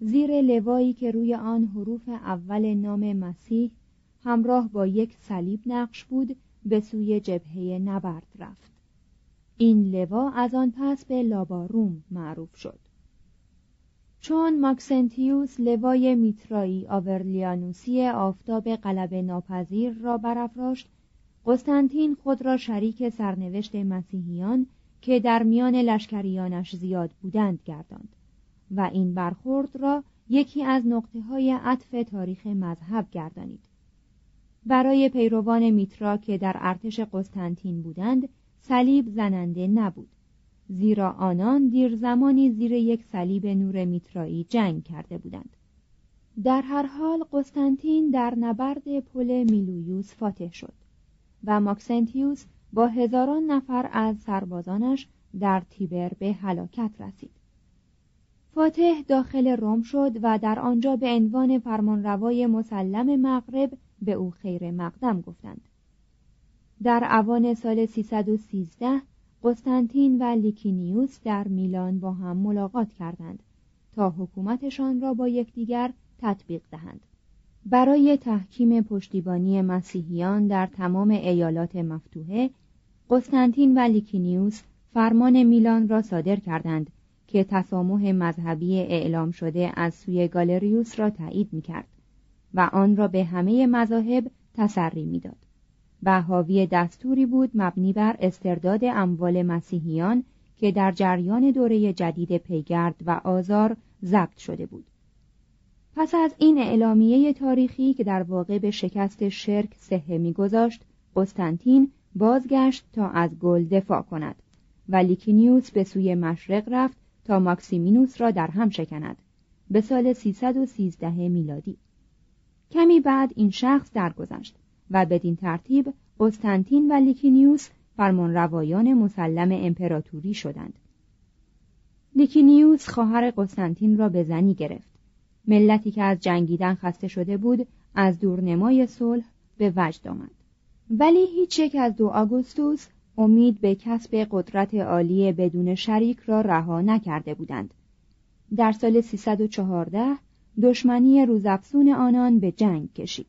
زیر لوایی که روی آن حروف اول نام مسیح همراه با یک صلیب نقش بود به سوی جبهه نبرد رفت. این لوا از آن پس به لاباروم معروف شد. چون ماکسنتیوس لوای میترایی آورلیانوسی آفتاب قلب ناپذیر را برافراشت قسطنطین خود را شریک سرنوشت مسیحیان که در میان لشکریانش زیاد بودند گرداند. و این برخورد را یکی از نقطه های عطف تاریخ مذهب گردانید. برای پیروان میترا که در ارتش قسطنطین بودند صلیب زننده نبود زیرا آنان دیر زمانی زیر یک صلیب نور میترایی جنگ کرده بودند. در هر حال قسطنطین در نبرد پل میلویوس فاتح شد و ماکسنتیوس با هزاران نفر از سربازانش در تیبر به هلاکت رسید. فاتح داخل روم شد و در آنجا به عنوان فرمانروای مسلم مغرب به او خیر مقدم گفتند. در اوان سال 313 قسطنطین و لیکینیوس در میلان با هم ملاقات کردند تا حکومتشان را با یکدیگر تطبیق دهند. برای تحکیم پشتیبانی مسیحیان در تمام ایالات مفتوحه قسطنطین و لیکینیوس فرمان میلان را صادر کردند که تسامح مذهبی اعلام شده از سوی گالریوس را تایید می کرد و آن را به همه مذاهب تسری می‌داد. و حاوی دستوری بود مبنی بر استرداد اموال مسیحیان که در جریان دوره جدید پیگرد و آزار ضبط شده بود. پس از این اعلامیه تاریخی که در واقع به شکست شرک صحه می‌گذاشت قسطنطین بازگشت تا از گل دفاع کند و لیکینیوس به سوی مشرق رفت تا ماکسیمینوس را در هم شکند. به سال 313 میلادی. کمی بعد این شخص درگذشت و بدین ترتیب قسطنطین و لیکینیوس فرمانروایان مسلم امپراتوری شدند. لیکینیوس خواهر قسطنطین را به زنی گرفت. ملتی که از جنگیدن خسته شده بود از دورنمای صلح به وجد آمد. ولی هیچ یک از دو آگوستوس امید به کسب قدرت عالی بدون شریک را رها نکرده بودند. در سال 314 دشمنی روزافزون آنان به جنگ کشید.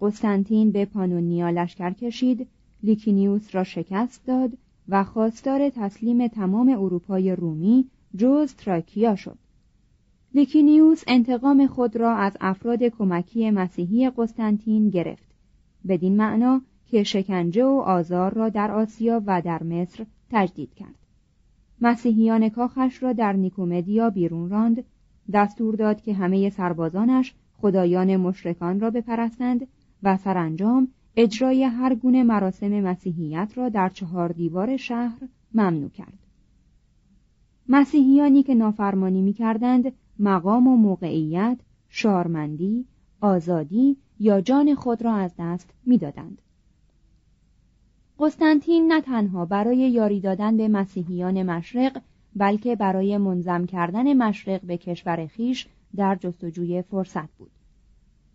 قسطنطین به پانونیا لشکر کشید لیکینیوس را شکست داد و خواستار تسلیم تمام اروپای رومی جز تراکیا شد. لیکینیوس انتقام خود را از افراد کمکی مسیحی قسطنطین گرفت. بدین معنا که شکنجه و آزار را در آسیا و در مصر تجدید کرد مسیحیان کاخش را در نیکومدیا بیرون راند دستور داد که همه سربازانش خدایان مشرکان را بپرستند و سرانجام اجرای هر گونه مراسم مسیحیت را در چهار دیوار شهر ممنوع کرد مسیحیانی که نافرمانی می کردند مقام و موقعیت، شارمندی، آزادی یا جان خود را از دست می‌دادند. قسطنطین نه تنها برای یاری دادن به مسیحیان مشرق بلکه برای منظم کردن مشرق به کشور خیش در جستجوی فرصت بود.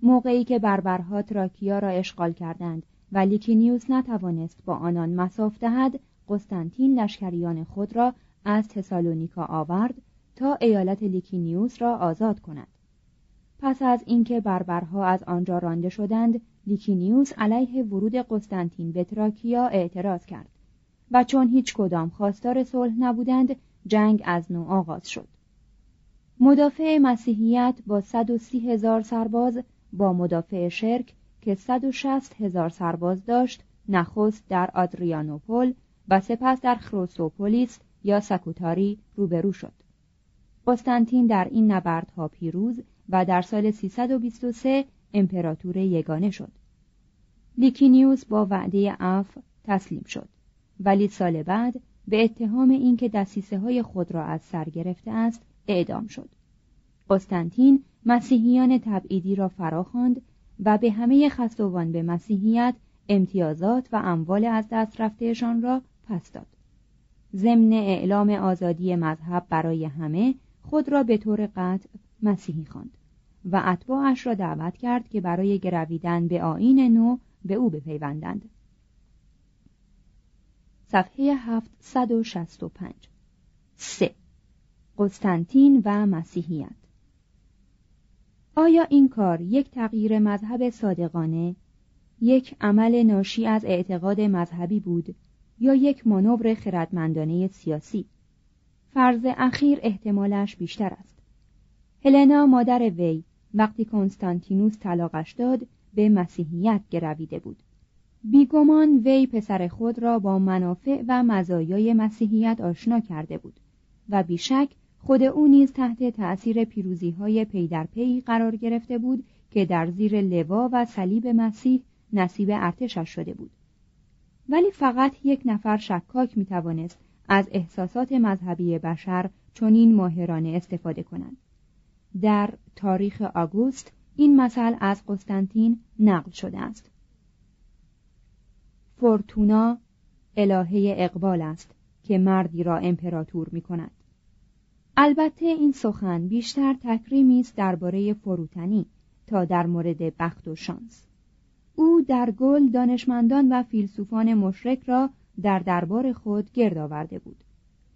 موقعی که بربرها تراکیا را اشغال کردند و لیکینیوس نتوانست با آنان مصاف دهد قسطنطین لشکریان خود را از تسالونیکا آورد تا ایالت لیکینیوس را آزاد کند پس از اینکه بربرها از آنجا رانده شدند لیکینیوس علیه ورود قسطنطین به تراکیا اعتراض کرد و چون هیچ کدام خواستار صلح نبودند جنگ از نو آغاز شد. مدافع مسیحیت با 130 هزار سرباز با مدافع شرک که 160 هزار سرباز داشت نخست در آدریانوپول و سپس در خروسوپولیس یا سکوتاری روبرو شد. قسطنطین در این نبردها پیروز و در سال 323 امپراتور یگانه شد. لیکینیوس با وعده اف تسلیم شد. ولی سال بعد به اتهام اینکه دسیسه های خود را از سر گرفته است اعدام شد. قسطنطین مسیحیان تبعیدی را فراخواند و به همه خستوان به مسیحیت امتیازات و اموال از دست رفتهشان را پس داد. ضمن اعلام آزادی مذهب برای همه خود را به طور قطع مسیحی خواند و اتباعش را دعوت کرد که برای گرویدن به آین نو به او بپیوندند. صفحه 765 3. قسطنطین و مسیحیت. آیا این کار یک تغییر مذهب صادقانه یک عمل ناشی از اعتقاد مذهبی بود یا یک مانور خردمندانه سیاسی؟ فرض اخیر احتمالش بیشتر است. هلنا مادر وی وقتی کنستانتینوس طلاقش داد به مسیحیت گرویده بود. بیگمان وی پسر خود را با منافع و مزایای مسیحیت آشنا کرده بود و بیشک خود او نیز تحت تأثیر پیروزی های پی در پی قرار گرفته بود که در زیر لوا و صلیب مسیح نصیب ارتشش شده بود. ولی فقط یک نفر شکاک می توانست از احساسات مذهبی بشر چنین ماهرانه استفاده کنند در تاریخ آگوست این مثل از قسطنطین نقل شده است. فورتونا الهه اقبال است که مردی را امپراتور می کند البته این سخن بیشتر تکریمی است درباره فروتنی تا در مورد بخت و شانس. او در گل دانشمندان و فیلسوفان مشرک را در دربار خود گرد آورده بود.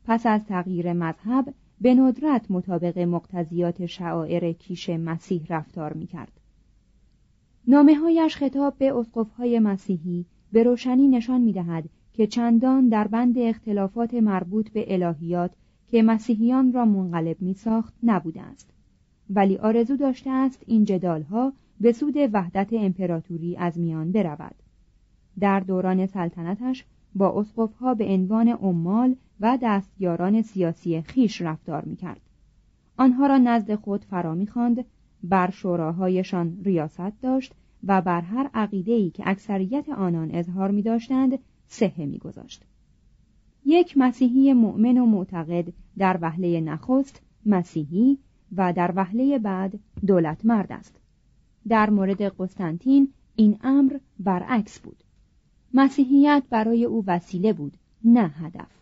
پس از تغییر مذهب به ندرت مطابق مقتضیات شعائر کیش مسیح رفتار می کرد. نامه هایش خطاب به های مسیحی به روشنی نشان می دهد که چندان در بند اختلافات مربوط به الهیات که مسیحیان را منقلب می ساخت نبوده است ولی آرزو داشته است این جدالها به سود وحدت امپراتوری از میان برود در دوران سلطنتش با اسقفها به عنوان عمال و دستیاران سیاسی خیش رفتار می‌کرد. آنها را نزد خود فرا می‌خواند بر شوراهایشان ریاست داشت و بر هر عقیده‌ای که اکثریت آنان اظهار می داشتند صحه میگذاشت. یک مسیحی مؤمن و معتقد در وهله نخست مسیحی و در وهله بعد دولت مرد است. در مورد قسطنطین این امر برعکس بود. مسیحیت برای او وسیله بود نه هدف.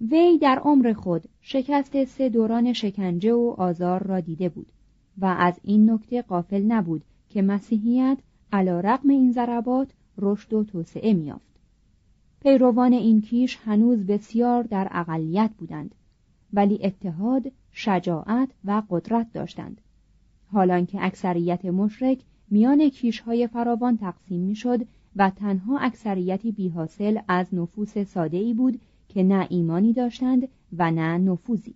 وی در عمر خود شکست سه دوران شکنجه و آزار را دیده بود و از این نکته قافل نبود که مسیحیت علا رقم این ضربات رشد و توسعه میافت پیروان این کیش هنوز بسیار در اقلیت بودند ولی اتحاد شجاعت و قدرت داشتند. حالان که اکثریت مشرک میان کیشهای فراوان تقسیم می‌شد و تنها اکثریتی بیحاصل از نفوس ساده ای بود که نه ایمانی داشتند و نه نفوذی.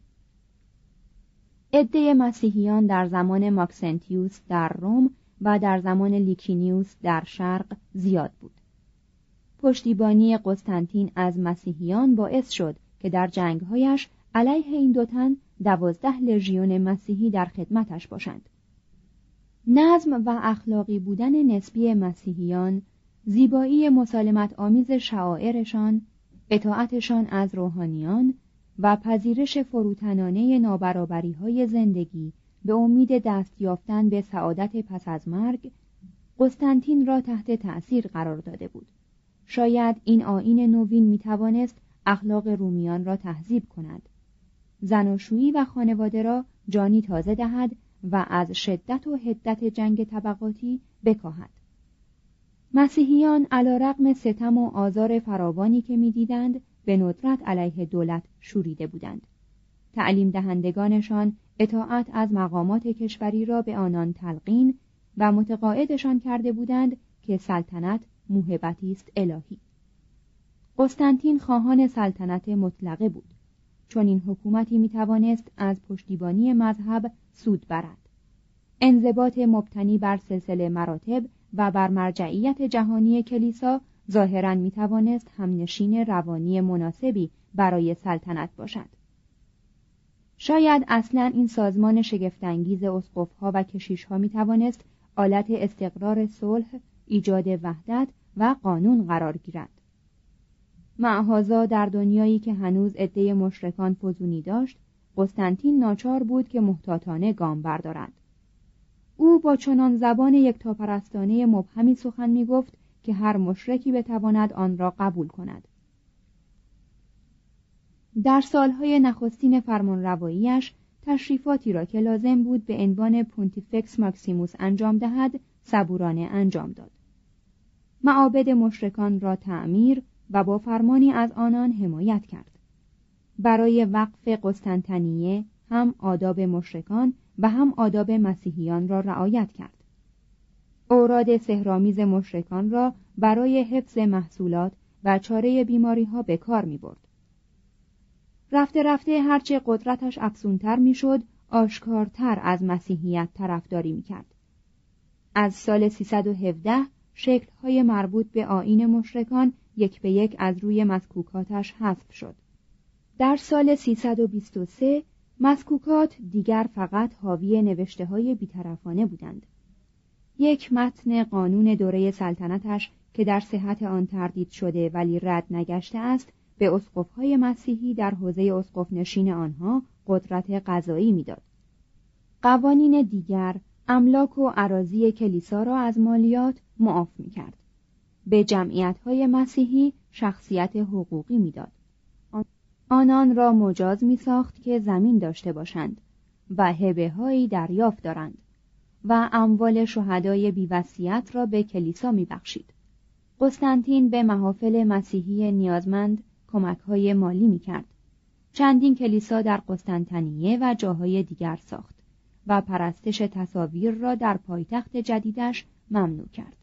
عده مسیحیان در زمان ماکسنتیوس در روم و در زمان لیکینیوس در شرق زیاد بود. پشتیبانی قسطنطین از مسیحیان باعث شد که در جنگهایش علیه این دو تن دوازده لژیون مسیحی در خدمتش باشند. نظم و اخلاقی بودن نسبی مسیحیان، زیبایی مسالمت آمیز شعائرشان، اطاعتشان از روحانیان و پذیرش فروتنانه نابرابری های زندگی به امید دست یافتن به سعادت پس از مرگ قسطنطین را تحت تأثیر قرار داده بود. شاید این آین نوین می توانست اخلاق رومیان را تهذیب کند. زناشویی و خانواده را جانی تازه دهد و از شدت و حدت جنگ طبقاتی بکاهد. مسیحیان علا رقم ستم و آزار فراوانی که می‌دیدند به ندرت علیه دولت شوریده بودند. تعلیم دهندگانشان اطاعت از مقامات کشوری را به آنان تلقین و متقاعدشان کرده بودند که سلطنت موهبتی است الهی. قسطنطین خواهان سلطنت مطلقه بود. چون این حکومتی می توانست از پشتیبانی مذهب سود برد. انضباط مبتنی بر سلسله مراتب و بر مرجعیت جهانی کلیسا ظاهرا می توانست همنشین روانی مناسبی برای سلطنت باشد. شاید اصلا این سازمان شگفتانگیز اسقفها و کشیشها می توانست آلت استقرار صلح ایجاد وحدت و قانون قرار گیرد. معهازا در دنیایی که هنوز عده مشرکان فزونی داشت قسطنطین ناچار بود که محتاطانه گام بردارد. او با چنان زبان یکتاپرستانه مبهمی سخن می گفت که هر مشرکی بتواند آن را قبول کند. در سالهای نخستین فرمانرواییش تشریفاتی را که لازم بود به عنوان پونتیفکس ماکسیموس انجام دهد صبورانه انجام داد. معابد مشرکان را تعمیر و با فرمانی از آنان حمایت کرد. برای وقف قسطنطنیه هم آداب مشرکان و هم آداب مسیحیان را رعایت کرد اوراد سهرامیز مشرکان را برای حفظ محصولات و چاره بیماری ها به کار می برد. رفته رفته هرچه قدرتش افزونتر می‌شد آشکارتر از مسیحیت طرفداری می کرد. از سال 317 شکلهای مربوط به آین مشرکان یک به یک از روی مسکوکاتش حذف شد. در سال 323 مسکوکات دیگر فقط حاوی نوشته های بیطرفانه بودند. یک متن قانون دوره سلطنتش که در صحت آن تردید شده ولی رد نگشته است به اسقفهای مسیحی در حوزه اسقف نشین آنها قدرت قضایی می‌داد. قوانین دیگر املاک و عراضی کلیسا را از مالیات معاف می کرد. به جمعیت های مسیحی شخصیت حقوقی می‌داد. آنان را مجاز می ساخت که زمین داشته باشند و هبه هایی دریافت دارند و اموال شهدای بیوسیت را به کلیسا می بخشید. قسطنطین به محافل مسیحی نیازمند کمک های مالی می کرد. چندین کلیسا در قسطنطنیه و جاهای دیگر ساخت و پرستش تصاویر را در پایتخت جدیدش ممنوع کرد.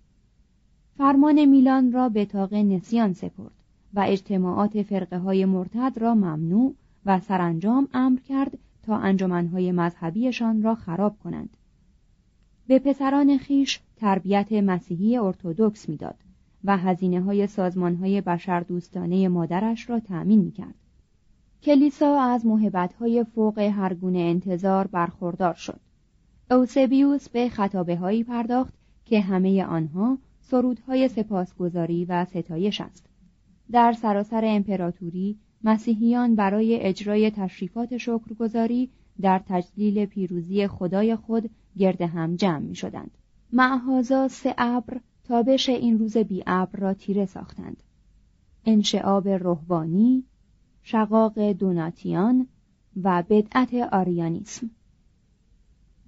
فرمان میلان را به تاق نسیان سپرد و اجتماعات فرقه های مرتد را ممنوع و سرانجام امر کرد تا انجمنهای مذهبیشان را خراب کنند. به پسران خیش تربیت مسیحی ارتودکس می‌داد و هزینه های سازمان های بشر دوستانه مادرش را تأمین می کرد. کلیسا از محبت های فوق هرگونه انتظار برخوردار شد. اوسبیوس به خطابه هایی پرداخت که همه آنها سرودهای سپاسگزاری و ستایش است. در سراسر امپراتوری مسیحیان برای اجرای تشریفات شکرگزاری در تجلیل پیروزی خدای خود گرد هم جمع می شدند. معهازا سه ابر تابش این روز بی ابر را تیره ساختند. انشعاب روحانی، شقاق دوناتیان و بدعت آریانیسم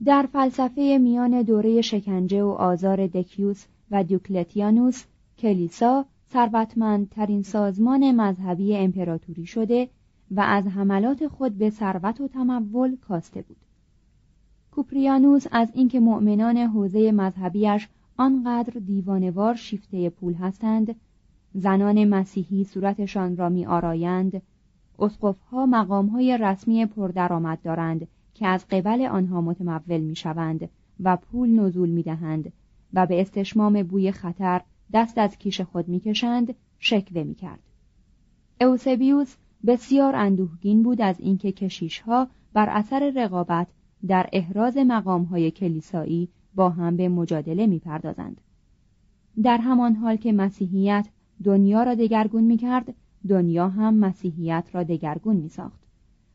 در فلسفه میان دوره شکنجه و آزار دکیوس و دیوکلتیانوس کلیسا ثروتمندترین سازمان مذهبی امپراتوری شده و از حملات خود به ثروت و تمول کاسته بود. کوپریانوس از اینکه مؤمنان حوزه مذهبیش آنقدر دیوانوار شیفته پول هستند زنان مسیحی صورتشان را می آرایند اسقفها مقامهای رسمی پردرآمد دارند که از قبل آنها متمول می شوند و پول نزول می دهند و به استشمام بوی خطر دست از کیش خود می کشند شکوه می کرد. اوسبیوس بسیار اندوهگین بود از اینکه کشیشها بر اثر رقابت در احراز مقامهای کلیسایی با هم به مجادله می پردازند. در همان حال که مسیحیت دنیا را دگرگون می کرد دنیا هم مسیحیت را دگرگون می ساخت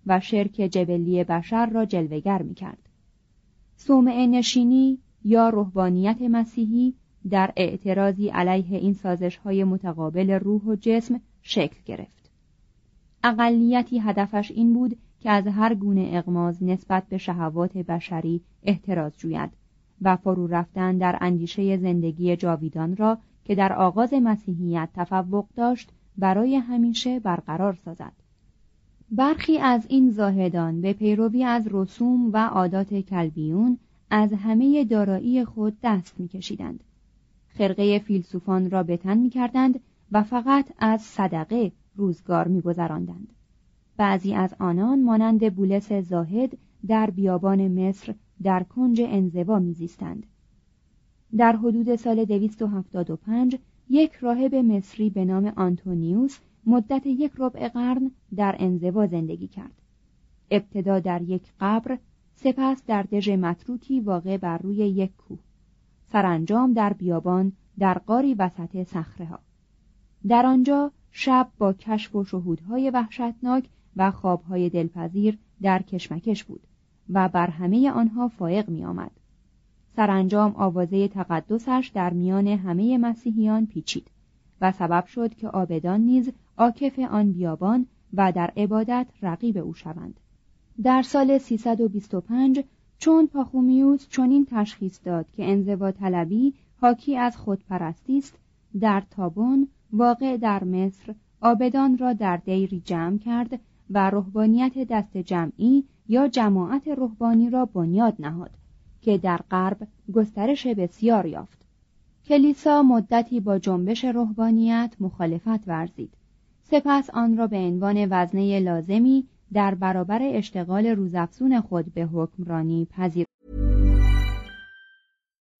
و شرک جبلی بشر را جلوگر می کرد. سومعه نشینی یا روحانیت مسیحی در اعتراضی علیه این سازش های متقابل روح و جسم شکل گرفت. اقلیتی هدفش این بود که از هر گونه اغماز نسبت به شهوات بشری احتراز جوید و فرو رفتن در اندیشه زندگی جاویدان را که در آغاز مسیحیت تفوق داشت برای همیشه برقرار سازد برخی از این زاهدان به پیروی از رسوم و عادات کلبیون از همه دارایی خود دست میکشیدند خرقه فیلسوفان را به تن می‌کردند و فقط از صدقه روزگار میگذراندند. بعضی از آنان مانند بولس زاهد در بیابان مصر در کنج انزوا میزیستند. در حدود سال 275 یک راهب مصری به نام آنتونیوس مدت یک ربع قرن در انزوا زندگی کرد. ابتدا در یک قبر سپس در دژ متروکی واقع بر روی یک کوه. سرانجام در بیابان در قاری وسط صخره ها در آنجا شب با کشف و شهودهای وحشتناک و خوابهای دلپذیر در کشمکش بود و بر همه آنها فائق می آمد. سرانجام آوازه تقدسش در میان همه مسیحیان پیچید و سبب شد که آبدان نیز عاکف آن بیابان و در عبادت رقیب او شوند در سال 325 چون پاخومیوس چنین تشخیص داد که انزوا طلبی حاکی از خودپرستی است در تابون واقع در مصر آبدان را در دیری جمع کرد و رهبانیت دست جمعی یا جماعت رهبانی را بنیاد نهاد که در غرب گسترش بسیار یافت. کلیسا مدتی با جنبش روحانیت مخالفت ورزید. سپس آن را به عنوان وزنه لازمی در برابر اشتغال روزافزون خود به حکمرانی پذیر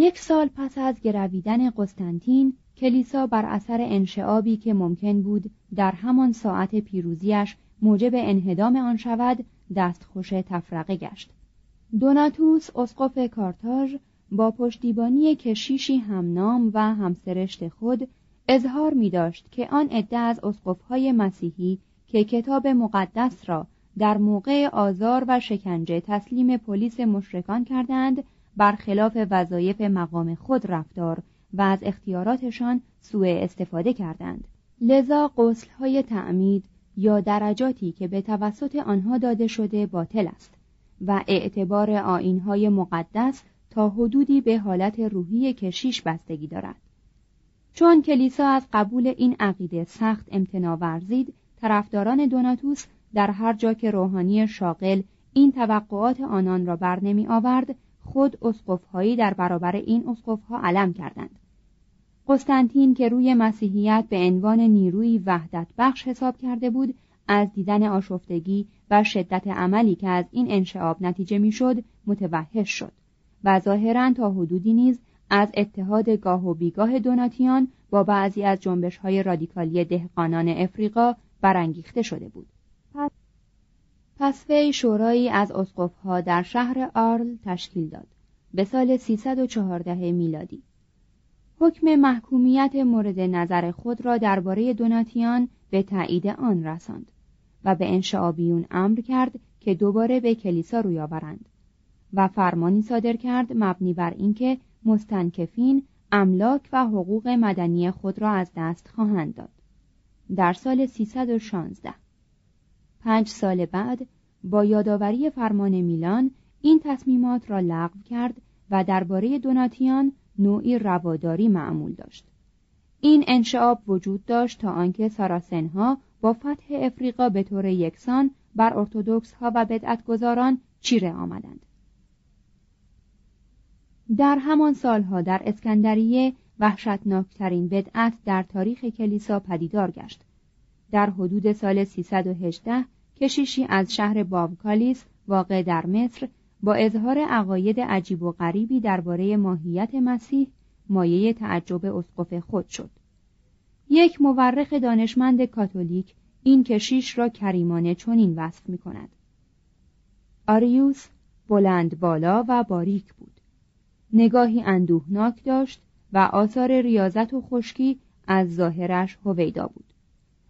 یک سال پس از گرویدن قسطنطین کلیسا بر اثر انشعابی که ممکن بود در همان ساعت پیروزیش موجب انهدام آن شود دستخوش تفرقه گشت. دوناتوس اسقف کارتاژ با پشتیبانی کشیشی همنام و همسرشت خود اظهار می داشت که آن عده از اسقفهای مسیحی که کتاب مقدس را در موقع آزار و شکنجه تسلیم پلیس مشرکان کردند برخلاف وظایف مقام خود رفتار و از اختیاراتشان سوء استفاده کردند. لذا های تعمید یا درجاتی که به توسط آنها داده شده باطل است و اعتبار آینهای مقدس تا حدودی به حالت روحی کشیش بستگی دارد. چون کلیسا از قبول این عقیده سخت امتناع ورزید طرفداران دوناتوس در هر جا که روحانی شاغل این توقعات آنان را بر نمی آورد خود اسقفهایی در برابر این اسقفها علم کردند. قسطنطین که روی مسیحیت به عنوان نیروی وحدت بخش حساب کرده بود از دیدن آشفتگی و شدت عملی که از این انشعاب نتیجه می‌شد متوحش شد و ظاهرا تا حدودی نیز از اتحاد گاه و بیگاه دوناتیان با بعضی از جنبش های رادیکالی دهقانان افریقا برانگیخته شده بود. پس وی شورایی از اسقفها در شهر آرل تشکیل داد. به سال 314 میلادی. حکم محکومیت مورد نظر خود را درباره دوناتیان به تایید آن رساند و به انشعابیون امر کرد که دوباره به کلیسا روی آورند و فرمانی صادر کرد مبنی بر اینکه مستنکفین املاک و حقوق مدنی خود را از دست خواهند داد. در سال 316 پنج سال بعد با یادآوری فرمان میلان این تصمیمات را لغو کرد و درباره دوناتیان نوعی رواداری معمول داشت. این انشعاب وجود داشت تا آنکه ساراسنها با فتح افریقا به طور یکسان بر ارتودکس ها و بدعتگذاران چیره آمدند. در همان سالها در اسکندریه وحشتناکترین بدعت در تاریخ کلیسا پدیدار گشت. در حدود سال 318 کشیشی از شهر بابکالیس واقع در مصر با اظهار عقاید عجیب و غریبی درباره ماهیت مسیح مایه تعجب اسقف خود شد. یک مورخ دانشمند کاتولیک این کشیش را کریمانه چنین وصف می کند آریوس بلند بالا و باریک بود. نگاهی اندوهناک داشت و آثار ریاضت و خشکی از ظاهرش هویدا بود.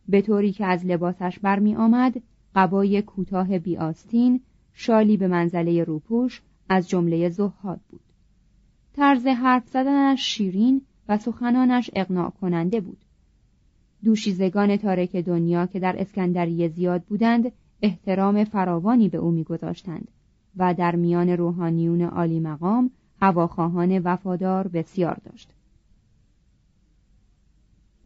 به طوری که از لباسش برمی آمد قبای کوتاه بیاستین شالی به منزله روپوش از جمله زهاد بود. طرز حرف زدنش شیرین و سخنانش اقناع کننده بود. دوشیزگان تارک دنیا که در اسکندریه زیاد بودند احترام فراوانی به او میگذاشتند و در میان روحانیون عالی مقام هواخواهان وفادار بسیار داشت.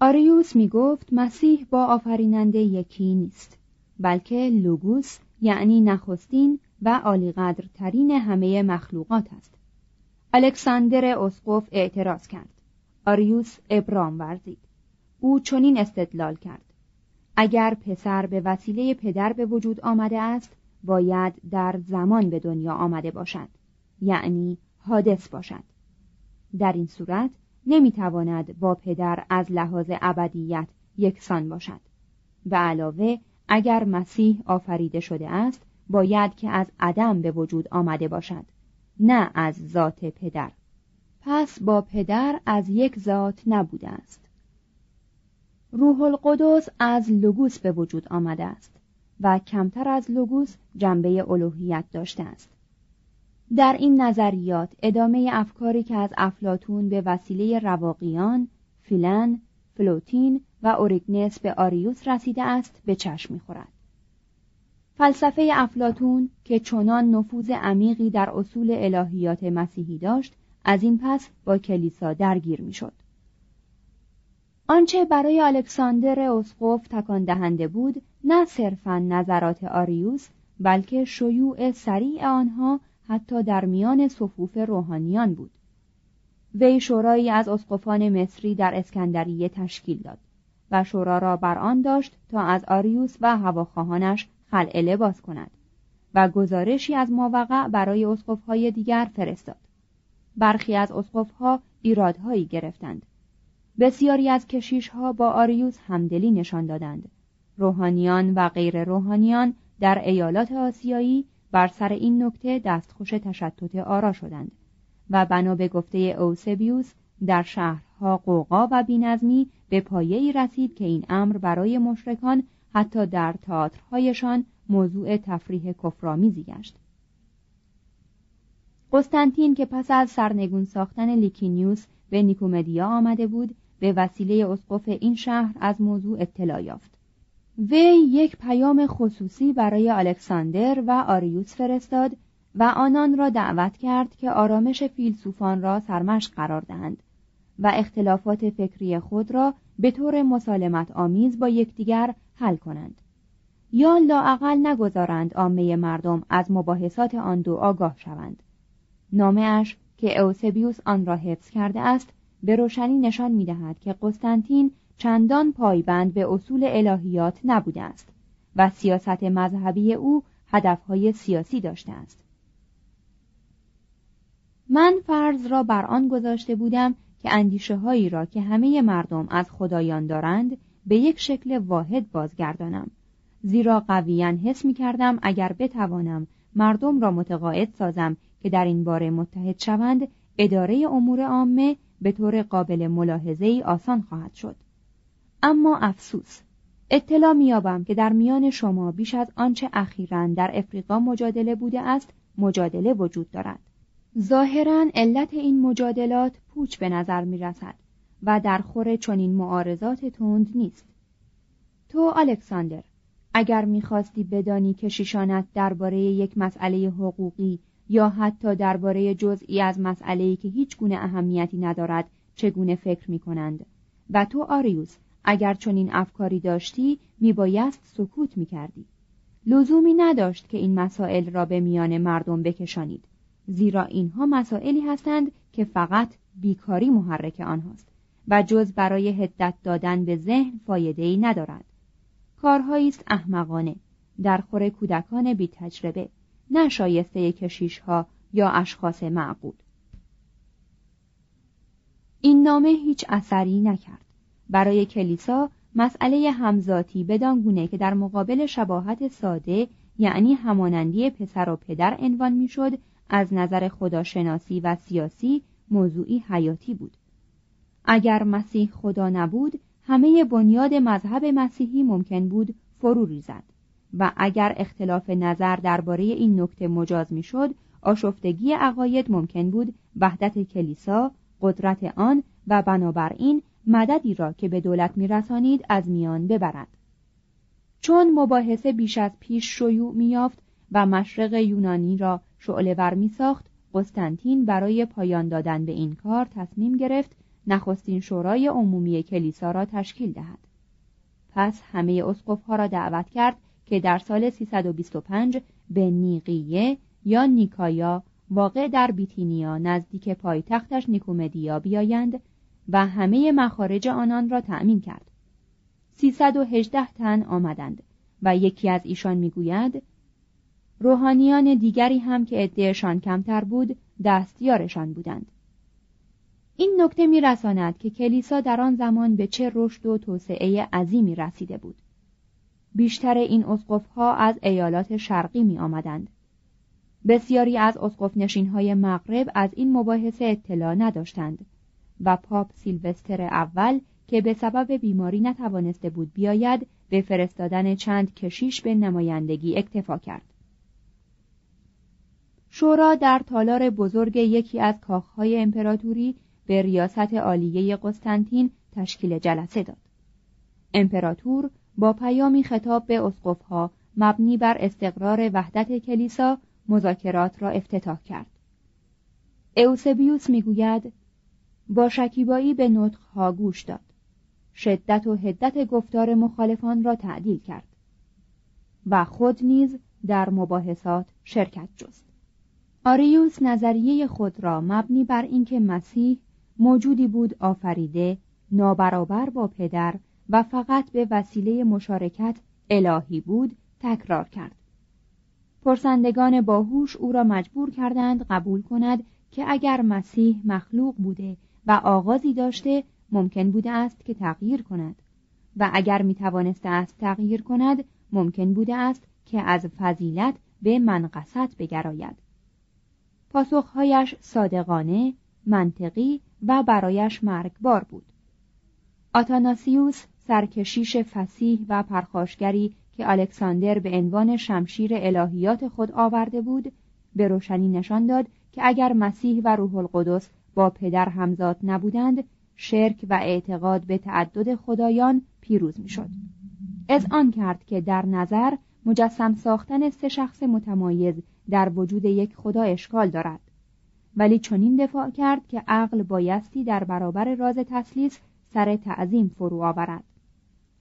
آریوس می گفت مسیح با آفریننده یکی نیست بلکه لوگوس یعنی نخستین و عالیقدرترین همه مخلوقات است. الکساندر اسقف اعتراض کرد. آریوس ابرام ورزید. او چنین استدلال کرد. اگر پسر به وسیله پدر به وجود آمده است باید در زمان به دنیا آمده باشد یعنی حادث باشد. در این صورت نمی‌تواند با پدر از لحاظ ابدیت یکسان باشد. به علاوه اگر مسیح آفریده شده است باید که از عدم به وجود آمده باشد نه از ذات پدر. پس با پدر از یک ذات نبوده است. روح القدس از لوگوس به وجود آمده است و کمتر از لوگوس جنبه الوهیت داشته است. در این نظریات ادامه افکاری که از افلاطون به وسیله رواقیان، فیلون، فلوتین و اوریگنس به آریوس رسیده است به چشم می‌خورد. فلسفه افلاطون که چنان نفوذ عمیقی در اصول الهیات مسیحی داشت از این پس با کلیسا درگیر می‌شد. آنچه برای الکساندر اسقف تکان دهنده بود نه صرفا نظرات آریوس بلکه شیوع سریع آنها حتی در میان صفوف روحانیان بود. وی شورایی از اسقفان مصری در اسکندریه تشکیل داد و شورا را بر آن داشت تا از آریوس و هواخواهانش خلع لباس کند و گزارشی از ماوقع برای اسقفهای دیگر فرستاد. برخی از اسقفها ایرادهایی گرفتند. بسیاری از کشیشها با آریوس همدلی نشان دادند. روحانیان و غیر روحانیان در ایالات آسیایی بر سر این نکته دستخوش تشتت آرا شدند و بنا به گفته اوسبیوس در شهرها قوقا و بینظمی به پایه رسید که این امر برای مشرکان حتی در تئاترهایشان موضوع تفریح کفرآمیزی گشت. قسطنطین که پس از سرنگون ساختن لیکینیوس به نیکومدیا آمده بود به وسیله اسقف این شهر از موضوع اطلاع یافت. وی یک پیام خصوصی برای الکساندر و آریوس فرستاد و آنان را دعوت کرد که آرامش فیلسوفان را سرمشق قرار دهند و اختلافات فکری خود را به طور مسالمت آمیز با یکدیگر حل کنند. یا لاعقل نگذارند عامه مردم از مباحثات آن دو آگاه شوند. نامه اش که اوسبیوس آن را حفظ کرده است به روشنی نشان می دهد که قسطنطین چندان پایبند به اصول الهیات نبوده است و سیاست مذهبی او هدفهای سیاسی داشته است. من فرض را بر آن گذاشته بودم که اندیشه هایی را که همه مردم از خدایان دارند به یک شکل واحد بازگردانم زیرا قویا حس می کردم اگر بتوانم مردم را متقاعد سازم که در این باره متحد شوند اداره امور عامه به طور قابل ملاحظه ای آسان خواهد شد. اما افسوس اطلاع میابم که در میان شما بیش از آنچه اخیرا در افریقا مجادله بوده است مجادله وجود دارد. ظاهرا علت این مجادلات پوچ به نظر می رسد و در خور چنین معارضات تند نیست. تو الکساندر اگر می‌خواستی بدانی که شیشانت درباره یک مسئله حقوقی یا حتی درباره جزئی از مسئله‌ای که هیچ گونه اهمیتی ندارد چگونه فکر می کنند و تو آریوس اگر چنین افکاری داشتی میبایست سکوت می‌کردی. لزومی نداشت که این مسائل را به میان مردم بکشانید زیرا اینها مسائلی هستند که فقط بیکاری محرک آنهاست و جز برای هدت دادن به ذهن فایده ای ندارد. کارهایی است احمقانه در خور کودکان بی تجربه نه شایسته کشیش ها یا اشخاص معقول. این نامه هیچ اثری نکرد. برای کلیسا مسئله همزاتی بدان گونه که در مقابل شباهت ساده یعنی همانندی پسر و پدر عنوان می‌شد از نظر خداشناسی و سیاسی موضوعی حیاتی بود. اگر مسیح خدا نبود همه بنیاد مذهب مسیحی ممکن بود فرو ریزد. و اگر اختلاف نظر درباره این نکته مجاز می‌شد آشفتگی عقاید ممکن بود وحدت کلیسا قدرت آن و بنابراین مددی را که به دولت میرسانید از میان ببرد. چون مباحثه بیش از پیش شیوع میافت و مشرق یونانی را شعله ور می ساخت قسطنطین برای پایان دادن به این کار تصمیم گرفت نخستین شورای عمومی کلیسا را تشکیل دهد. پس همه اسقفها را دعوت کرد که در سال 325 به نیقیه یا نیکایا واقع در بیتینیا نزدیک پایتختش نیکومدیا بیایند و همه مخارج آنان را تأمین کرد. 318 تن آمدند و یکی از ایشان می‌گوید روحانیان دیگری هم که عدهشان کمتر بود دستیارشان بودند. این نکته میرساند که کلیسا در آن زمان به چه رشد و توسعه عظیمی رسیده بود. بیشتر این اسقفها از ایالات شرقی می آمدند. بسیاری از اسقف نشین های مغرب از این مباحثه اطلاع نداشتند. و پاپ سیلوستر اول که به سبب بیماری نتوانسته بود بیاید به فرستادن چند کشیش به نمایندگی اکتفا کرد. شورا در تالار بزرگ یکی از کاخهای امپراتوری به ریاست عالیه قسطنطین تشکیل جلسه داد. امپراتور با پیامی خطاب به اسقفها مبنی بر استقرار وحدت کلیسا مذاکرات را افتتاح کرد. اوسبیوس می‌گوید با شکیبایی به نطقها گوش داد. شدت و هدت گفتار مخالفان را تعدیل کرد و خود نیز در مباحثات شرکت جست. آریوس نظریه خود را مبنی بر اینکه مسیح موجودی بود آفریده نابرابر با پدر و فقط به وسیله مشارکت الهی بود تکرار کرد پرسندگان باهوش او را مجبور کردند قبول کند که اگر مسیح مخلوق بوده و آغازی داشته ممکن بوده است که تغییر کند. و اگر می توانسته است تغییر کند ممکن بوده است که از فضیلت به منقصت بگراید. پاسخهایش صادقانه منطقی و برایش مرگبار بود. آتاناسیوس سرکشیش فسیح و پرخاشگری که الکساندر به عنوان شمشیر الهیات خود آورده بود به روشنی نشان داد که اگر مسیح و روح القدس با پدر همزاد نبودند شرک و اعتقاد به تعدد خدایان پیروز می‌شد. از آن کرد که در نظر مجسم ساختن سه شخص متمایز در وجود یک خدا اشکال دارد. ولی چنین دفاع کرد که عقل بایستی در برابر راز تسلیس سر تعظیم فرو آورد.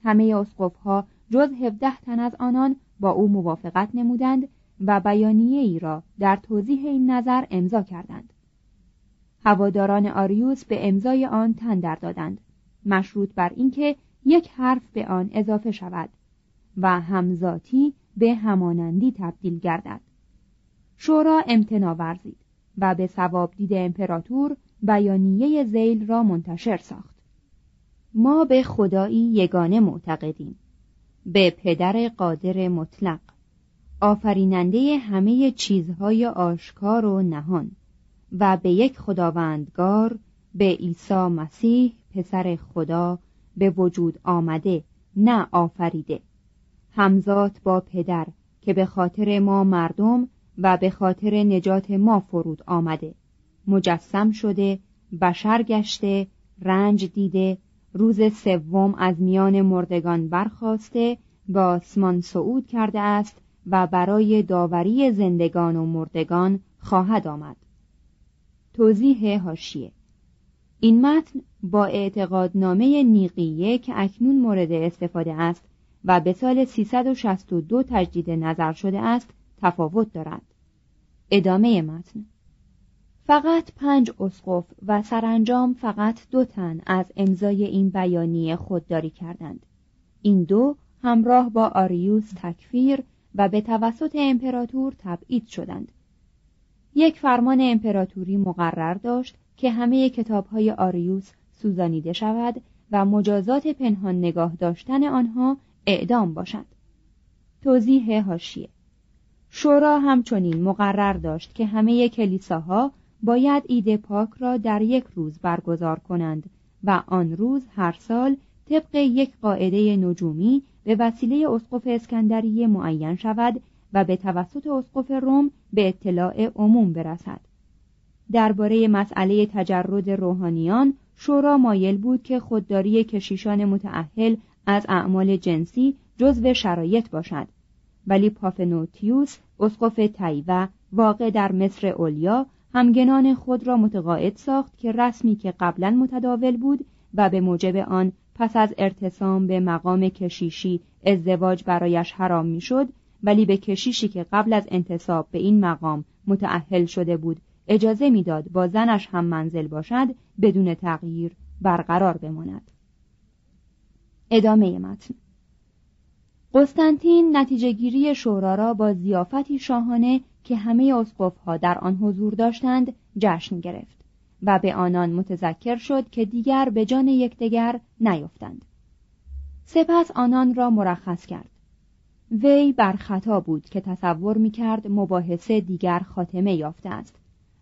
همه اسقفها جز هفده تن از آنان با او موافقت نمودند و بیانیه ای را در توضیح این نظر امضا کردند. هواداران آریوس به امضای آن تندر دادند. مشروط بر اینکه یک حرف به آن اضافه شود و همزاتی به همانندی تبدیل گردد. شورا امتنا ورزید و به ثواب دید امپراتور بیانیه زیل را منتشر ساخت. ما به خدایی یگانه معتقدیم. به پدر قادر مطلق. آفریننده همه چیزهای آشکار و نهان. و به یک خداوندگار به عیسی مسیح پسر خدا به وجود آمده نه آفریده. همزاد با پدر که به خاطر ما مردم و به خاطر نجات ما فرود آمده. مجسم شده بشر گشته رنج دیده روز سوم از میان مردگان برخواسته به آسمان صعود کرده است و برای داوری زندگان و مردگان خواهد آمد. توضیح هاشیه این متن با اعتقادنامه نیقیه که اکنون مورد استفاده است و به سال 362 تجدید نظر شده است تفاوت دارد. ادامه متن. فقط پنج اسقف و سرانجام فقط دو تن از امضای این بیانیه خودداری کردند. این دو همراه با آریوس تکفیر و به توسط امپراتور تبعید شدند. یک فرمان امپراتوری مقرر داشت که همه کتابهای آریوس سوزانیده شود و مجازات پنهان نگاه داشتن آنها اعدام باشد توضیح هاشیه شورا همچنین مقرر داشت که همه کلیساها باید ایده پاک را در یک روز برگزار کنند و آن روز هر سال طبق یک قاعده نجومی به وسیله اسقف اسکندریه معین شود و به توسط اسقف روم به اطلاع عموم برسد. درباره مسئله تجرد روحانیان شورا مایل بود که خودداری کشیشان متعهل از اعمال جنسی جزو شرایط باشد. ولی پافنوتیوس اسقف تایوه واقع در مصر اولیا همگنان خود را متقاعد ساخت که رسمی که قبلا متداول بود و به موجب آن پس از ارتسام به مقام کشیشی ازدواج برایش حرام می‌شد ولی به کشیشی که قبل از انتصاب به این مقام متعهل شده بود اجازه می‌داد با زنش هم منزل باشد بدون تغییر برقرار بماند. ادامه متن. قسطنطین نتیجه گیری شورا را با زیافتی شاهانه که همه اسقفها در آن حضور داشتند جشن گرفت و به آنان متذکر شد که دیگر به جان یکدیگر نیفتند سپس آنان را مرخص کرد. وی بر خطا بود که تصور می کرد مباحثه دیگر خاتمه یافته است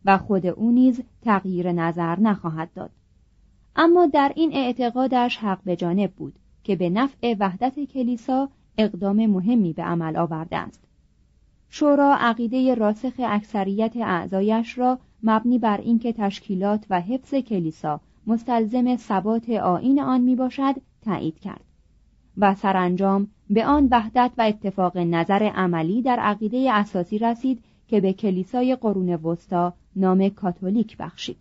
و خود او نیز تغییر نظر نخواهد داد. اما در این اعتقادش حق به جانب بود که به نفع وحدت کلیسا اقدام مهمی به عمل آورده است شورا عقیده راسخ اکثریت اعضایش را مبنی بر اینکه تشکیلات و حفظ کلیسا مستلزم ثبات آین آن می باشد تایید کرد. و سرانجام به آن وحدت و اتفاق نظر عملی در عقیده اساسی رسید که به کلیسای قرون وسطا نام کاتولیک بخشید.